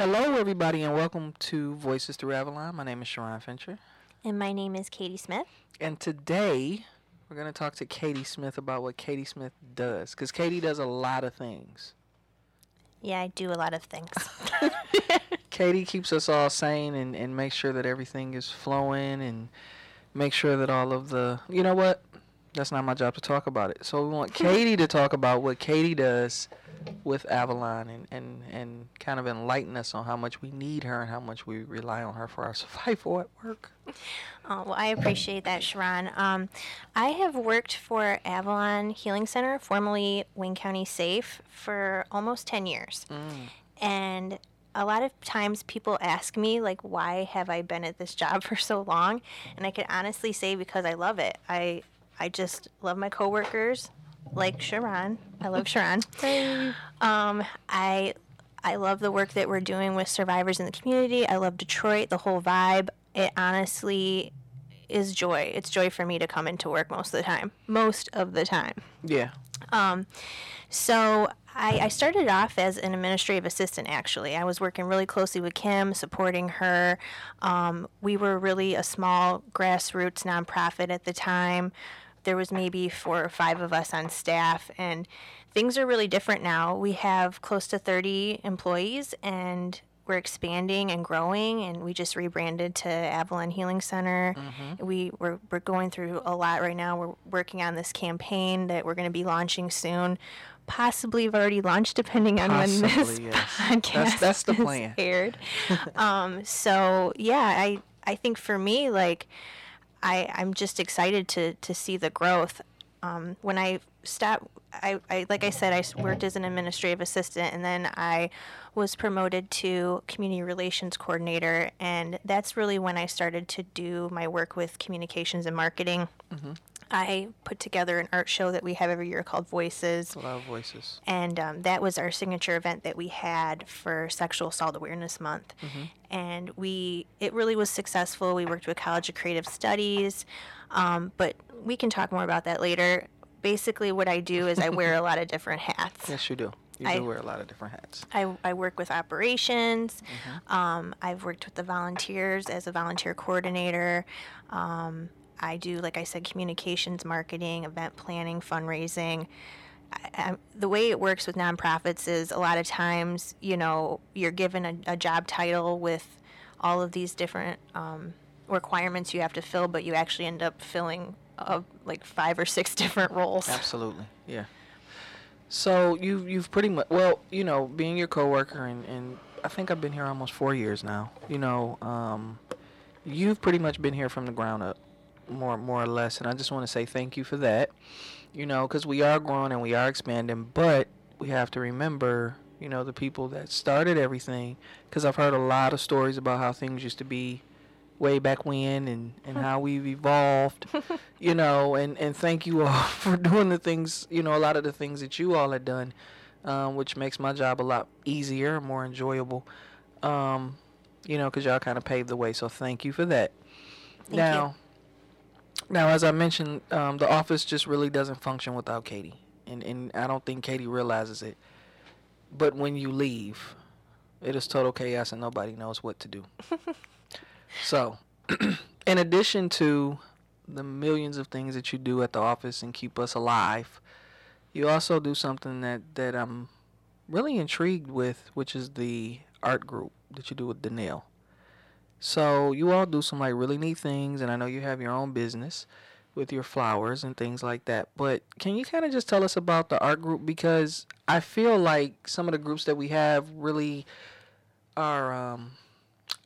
Hello, everybody, and welcome to Voices Through Avalon. My name is Sharon Fincher, And my name is Katie Smith. and today we're going to talk to Katie Smith about what Katie Smith does, because Katie does a lot of things. Yeah, I do a lot of things. Katie keeps us all sane and, and makes sure that everything is flowing and make sure that all of the, you know what? That's not my job to talk about it. So we want Katie to talk about what Katie does with Avalon and, and, and kind of enlighten us on how much we need her and how much we rely on her for our survival at work. Oh, well, I appreciate that, Sharon. Um, I have worked for Avalon Healing Center, formerly Wayne County Safe, for almost 10 years. And a lot of times people ask me, like, why have I been at this job for so long? And I can honestly say because I love it. I, I just love my coworkers, like Sharon. I love Sharon. Um, I I love the work that we're doing with survivors in the community. I love Detroit, the whole vibe. It honestly is joy. It's joy for me to come into work most of the time. Most of the time. Yeah. Um, So I, I started off as an administrative assistant, actually. I was working really closely with Kim, supporting her. Um, we were really a small grassroots nonprofit at the time. There was maybe four or five of us on staff, and things are really different now. We have close to 30 employees, and we're expanding and growing and we just rebranded to Avalon Healing Center. We we're, we're going through a lot right now. We're working on this campaign that we're going to be launching soon. Possibly have already launched depending on when this Possibly, yes. podcast That's- that's the is plan. aired. um, so yeah, I I think for me like I I'm just excited to to see the growth. Um, when I stopped, I, I like I said, I worked as an administrative assistant, and then I was promoted to community relations coordinator, and that's really when I started to do my work with communications and marketing. I put together an art show that we have every year called Voices, A lot of voices. and um, that was our signature event that we had for Sexual Assault Awareness Month. And we, it really was successful. We worked with College of Creative Studies, um, but we can talk more about that later. Basically, what I do is I wear a lot of different hats. Yes, you do. You I- do wear a lot of different hats. I, I work with operations. Um, I've worked with the volunteers as a volunteer coordinator. Um, I do, like I said, communications, marketing, event planning, fundraising. I, I, the way it works with nonprofits is a lot of times, you know, you're given a, a job title with all of these different um, requirements you have to fill, but you actually end up filling uh, like five or six different roles. Absolutely. Yeah. So you you've pretty much well, you know, being your coworker and and I think I've been here almost 4 years now. You know, um you've pretty much been here from the ground up more more or less and I just want to say thank you for that. You know, cuz we are growing and we are expanding, but we have to remember, you know, the people that started everything cuz I've heard a lot of stories about how things used to be way back when and, and how we've evolved, you know, and, and thank you all for doing the things, you know, a lot of the things that you all had done, um, which makes my job a lot easier, more enjoyable, um, you know, because y'all kind of paved the way. So thank you for that. Thank you. Now, as I mentioned, um, the office just really doesn't function without Katie. And, and I don't think Katie realizes it. But when you leave, it is total chaos and nobody knows what to do. So, in addition to the millions of things that you do at the office and keep us alive, you also do something that, that I'm really intrigued with, which is the art group that you do with Danelle. So, you all do some like really neat things, and I know you have your own business with your flowers and things like that. But can you kind of just tell us about the art group? Because I feel like some of the groups that we have really are um,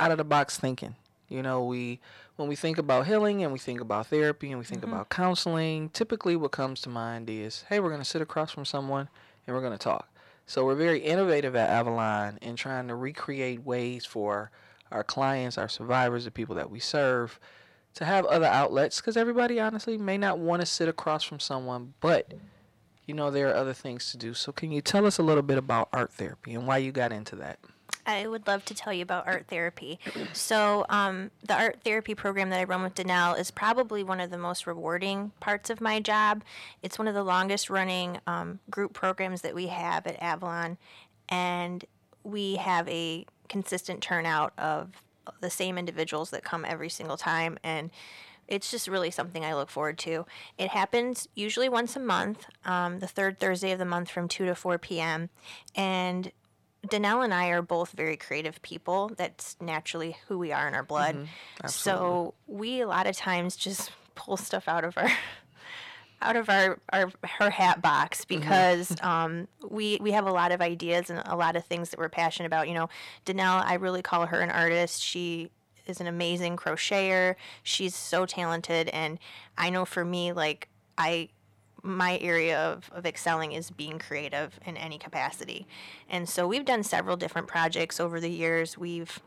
out of the box thinking. You know, we when we think about healing and we think about therapy and we think about counseling, typically what comes to mind is, hey, we're going to sit across from someone and we're going to talk. So we're very innovative at Avalon in trying to recreate ways for our clients, our survivors, the people that we serve, to have other outlets because everybody honestly may not want to sit across from someone, but you know there are other things to do. So can you tell us a little bit about art therapy and why you got into that? I would love to tell you about art therapy. So, um, the art therapy program that I run with Danelle is probably one of the most rewarding parts of my job. It's one of the longest running um, group programs that we have at Avalon, and we have a consistent turnout of the same individuals that come every single time and it's just really something I look forward to. It happens usually once a month, um, the third Thursday of the month from 2 to 4 p.m. And Danelle and I are both very creative people. That's naturally who we are in our blood. So we a lot of times just pull stuff out of our out of our, our her hat box because um, we we have a lot of ideas and a lot of things that we're passionate about. You know, Danelle, I really call her an artist. She is an amazing crocheter. She's so talented, and I know for me, like I my area of, of excelling is being creative in any capacity. And so we've done several different projects over the years. We've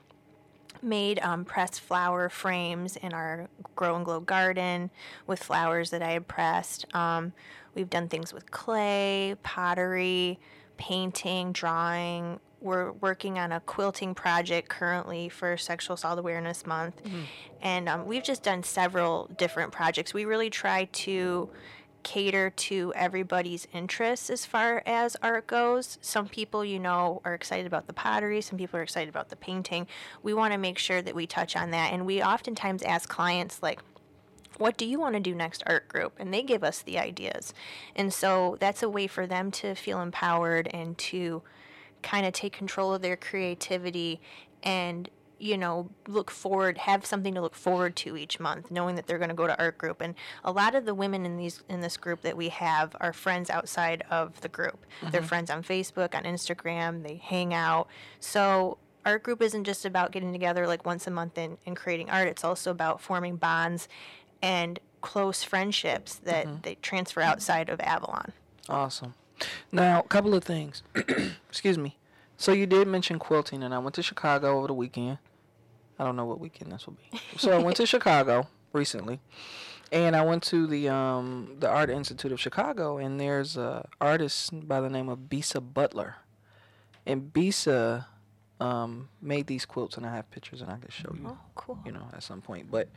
made um, pressed flower frames in our grow and glow garden with flowers that I had pressed. Um, we've done things with clay, pottery, painting, drawing. We're working on a quilting project currently for Sexual Assault Awareness Month. And um, we've just done several different projects. We really try to cater to everybody's interests as far as art goes. Some people, you know, are excited about the pottery, some people are excited about the painting. We want to make sure that we touch on that. And we oftentimes ask clients, like, what do you want to do next art group and they give us the ideas and so that's a way for them to feel empowered and to kind of take control of their creativity and you know look forward have something to look forward to each month knowing that they're going to go to art group and a lot of the women in these in this group that we have are friends outside of the group they're mm-hmm. friends on facebook on instagram they hang out so art group isn't just about getting together like once a month and, and creating art it's also about forming bonds and close friendships that mm-hmm. they transfer outside of avalon Awesome. Now, a couple of things. Excuse me. So you did mention quilting, and I went to Chicago over the weekend. I don't know what weekend this will be. So I went to Chicago recently, and I went to the um the Art Institute of Chicago, and there's a artist by the name of Bisa Butler, and Bisa um made these quilts, and I have pictures, and I can show you. oh cool You know, at some point, but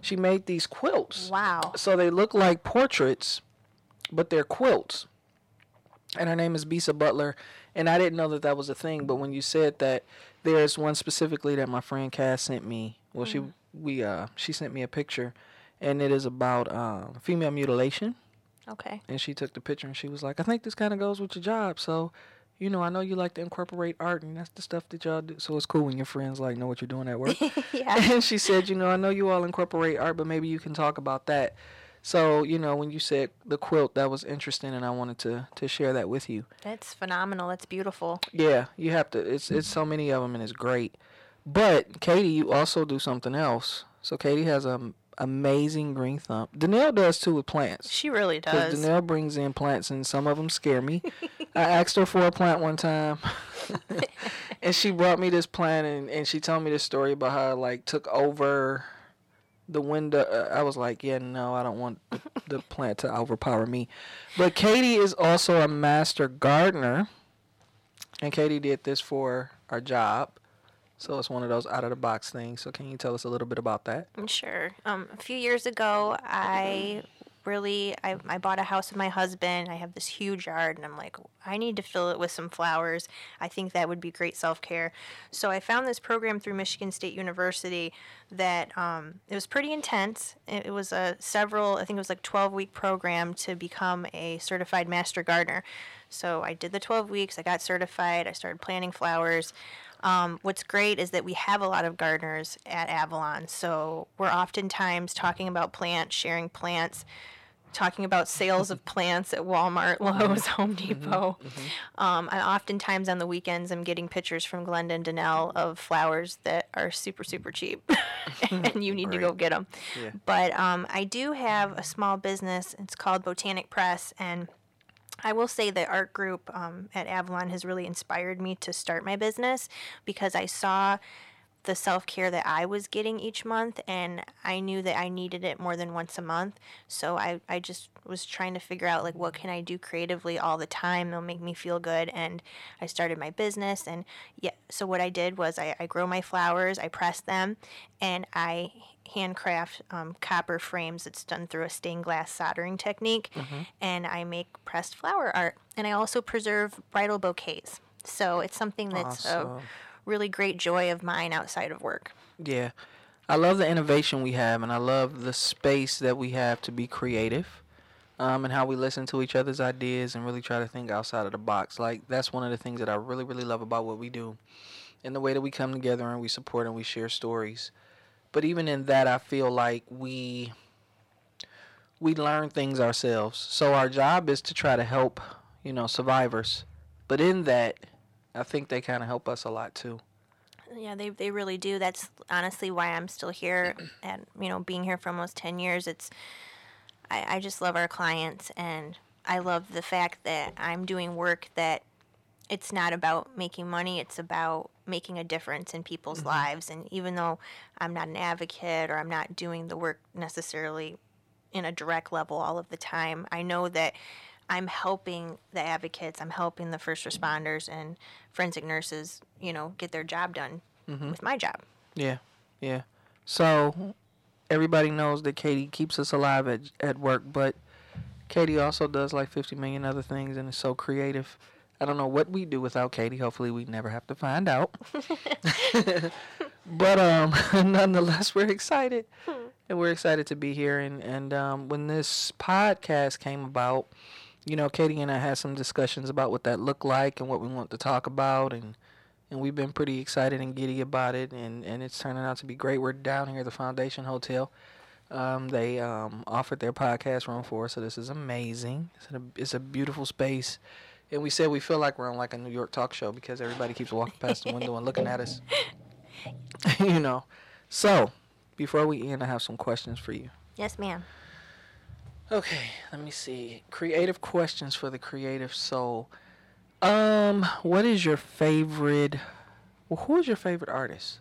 she made these quilts. wow So they look like portraits, but they're quilts. And her name is Bisa Butler. And I didn't know that that was a thing, but when you said that, there's one specifically that my friend Cass sent me. Well, she we uh she sent me a picture, and it is about um, female mutilation. okay And she took the picture and she was like, I think this kind of goes with your job. So, you know, I know you like to incorporate art, and that's the stuff that y'all do. So it's cool when your friends like know what you're doing at work. yeah And she said, you know, I know you all incorporate art, but maybe you can talk about that. So, you know, when you said the quilt, that was interesting, and I wanted to to share that with you. that's phenomenal that's beautiful Yeah, you have to. It's it's so many of them, and it's great. But Katie, you also do something else. So Katie has a amazing green thumb. Danelle does too with plants. she really Because does Danelle brings in plants, and some of them scare me. I asked her for a plant one time, and she brought me this plant, and, and she told me this story about how it, like took over the window. Uh, I was like, yeah, no, I don't want the, the plant to overpower me. But Katie is also a master gardener, and Katie did this for our job. So it's one of those out of the box things. So can you tell us a little bit about that? Sure. Um, a few years ago, I really I, I bought a house with my husband. I have this huge yard, and I'm like, I need to fill it with some flowers. I think that would be great self care. So I found this program through Michigan State University that um, it was pretty intense. It, it was a several, I think it was like 12 week program to become a certified master gardener. So I did the 12 weeks. I got certified. I started planting flowers. Um, what's great is that we have a lot of gardeners at Avalon, so we're oftentimes talking about plants, sharing plants, talking about sales of plants at Walmart, Lowe's, Home Depot. Um, and oftentimes on the weekends, I'm getting pictures from Glenda and Danelle of flowers that are super, super cheap, and you need to go get them. Yeah. But um, I do have a small business. It's called Botanic Press, and I will say the art group um, at Avalon has really inspired me to start my business because I saw the self care that I was getting each month, and I knew that I needed it more than once a month. So I, I just was trying to figure out like what can I do creatively all the time that'll make me feel good. And I started my business, and yeah. So what I did was I, I grow my flowers, I press them, and I handcraft um, copper frames. It's done through a stained glass soldering technique, and I make pressed flower art. And I also preserve bridal bouquets. So it's something that's Awesome. a really great joy of mine outside of work. Yeah. I love the innovation we have, and I love the space that we have to be creative, um, and how we listen to each other's ideas and really try to think outside of the box. Like that's one of the things that I really, really love about what we do, and the way that we come together and we support and we share stories. But even in that, I feel like we we learn things ourselves. So our job is to try to help, you know, survivors. But in that, I think they kind of help us a lot too. Yeah, they they really do. That's honestly why I'm still here and you know, being here for almost 10 years. It's I, I just love our clients and I love the fact that I'm doing work that it's not about making money, it's about making a difference in people's mm-hmm. lives. And even though I'm not an advocate or I'm not doing the work necessarily in a direct level all of the time, I know that I'm helping the advocates, I'm helping the first responders and forensic nurses, you know, get their job done with my job. Yeah, yeah. So everybody knows that Katie keeps us alive at at work, but Katie also does like 50 million other things and is so creative. I don't know what we do without Katie. Hopefully, we never have to find out. but um, nonetheless, we're excited, and we're excited to be here. And and um, when this podcast came about, you know, Katie and I had some discussions about what that looked like and what we want to talk about, and and we've been pretty excited and giddy about it, and, and it's turning out to be great. We're down here at the Foundation Hotel. Um, they um, offered their podcast room for us, so this is amazing. It's a, it's a beautiful space, and we said we feel like we're on like a New York talk show because everybody keeps walking past the window and looking at us. you know, so before we end, I have some questions for you. Yes, ma'am. Okay, let me see. Creative questions for the creative soul. Um, what is your favorite? Well, who is your favorite artist?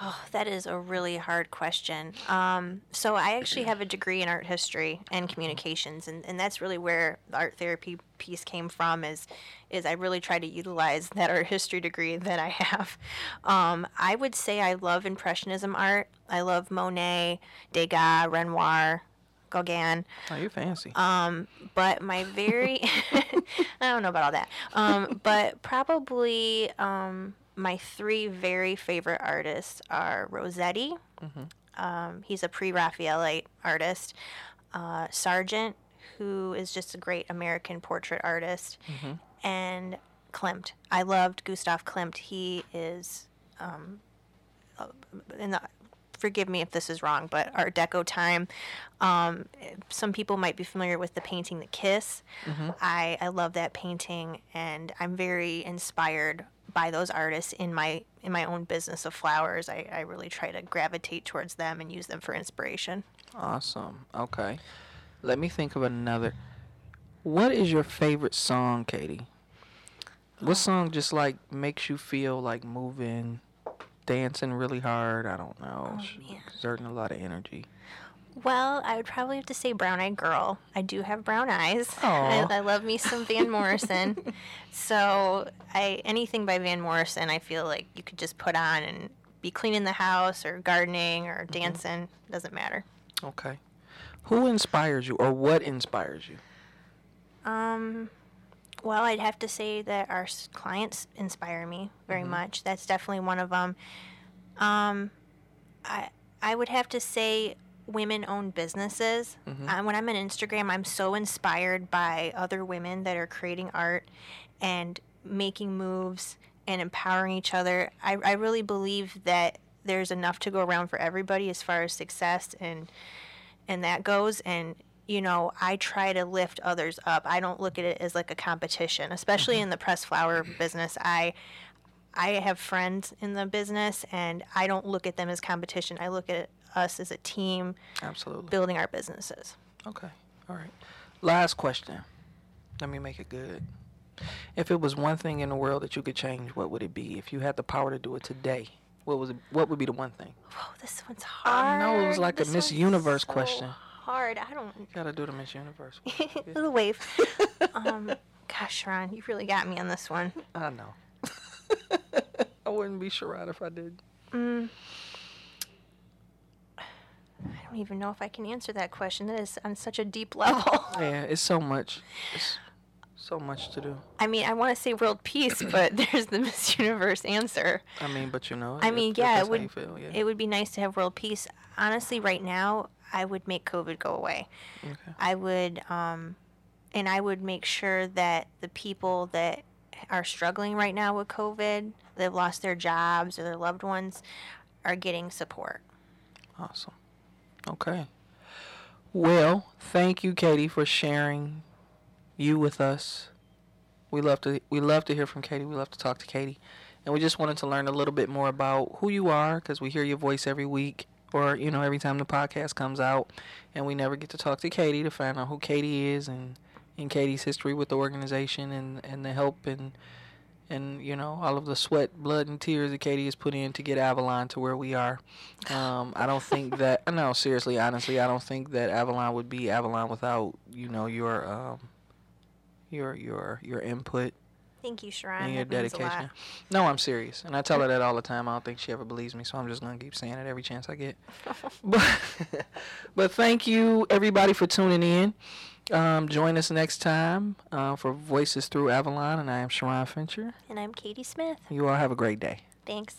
Oh, that is a really hard question. Um, so I actually have a degree in art history and communications, and, and that's really where the art therapy piece came from. Is is I really try to utilize that art history degree that I have. Um, I would say I love impressionism art. I love Monet, Degas, Renoir, Gauguin. Oh, you're fancy. Um, but my very, I don't know about all that. Um, but probably um, my three very favorite artists are Rossetti. Mhm. Um, he's a pre-Raphaelite artist. Uh, Sargent, who is just a great American portrait artist, Mhm. and Klimt. I loved Gustav Klimt. He is um, uh, in the forgive me if this is wrong, but Art Deco time. Um, some people might be familiar with the painting The Kiss. I, I love that painting, and I'm very inspired by those artists in my in my own business of flowers. I, I really try to gravitate towards them and use them for inspiration. Awesome. Okay. Let me think of another. What is your favorite song, Katie? What song just like makes you feel like moving, dancing really hard? I don't know. Oh, man. Exerting a lot of energy. Well, I would probably have to say Brown Eyed Girl. I do have brown eyes. I, I love me some Van Morrison. so I anything by Van Morrison, I feel like you could just put on and be cleaning the house or gardening or dancing. Doesn't matter. Okay. Who inspires you, or what inspires you? Um, well, I'd have to say that our s- clients inspire me very much. That's definitely one of them. Um, I I would have to say women-owned businesses. Uh, when I'm on Instagram, I'm so inspired by other women that are creating art and making moves and empowering each other. I, I really believe that there's enough to go around for everybody as far as success and and that goes and you know i try to lift others up i don't look at it as like a competition especially mm-hmm. in the press flower business i i have friends in the business and i don't look at them as competition i look at us as a team Absolutely. building our businesses Okay. All right. Last question. Let me make it good. If it was one thing in the world that you could change, what would it be? If you had the power to do it today, what was it, what would be the one thing? Whoa, this one's hard I know, it was like a Miss Universe so question. Hard i don't You gotta do the Miss Universe. little wave um gosh ron you really got me on this one I know. I wouldn't be Sharon if I did. Mm. I don't even know if I can answer that question. That is on such a deep level. Yeah, it's so much. It's So much to do. I mean, I want to say world peace, but there's the Miss Universe answer. I mean, but you know. I mean, yeah, it would. feel, yeah. It would be nice to have world peace. Honestly, right now, I would make COVID go away. okay. I would, um, and I would make sure that the people that are struggling right now with COVID, they've lost their jobs or their loved ones, are getting support. Awesome. Okay. Well, thank you, Katie, for sharing you with us. We love to we love to hear from Katie. We love to talk to Katie, and we just wanted to learn a little bit more about who you are because we hear your voice every week, or you know every time the podcast comes out, and we never get to talk to Katie to find out who Katie is and and Katie's history with the organization and and the help and and you know all of the sweat, blood, and tears that Katie has put in to get Avalon to where we are. Um, I don't think that no, seriously, honestly, I don't think that Avalon would be Avalon without you know your um, your your your input Thank you, Sharon. and your That means a lot. dedication. No, I'm serious, and I tell her that all the time. I don't think she ever believes me, so I'm just gonna keep saying it every chance I get. but but thank you everybody for tuning in. Um, join us next time uh, for Voices Through Avalon, and I am Sharon Fincher. And I'm Katie Smith. You all have a great day. Thanks.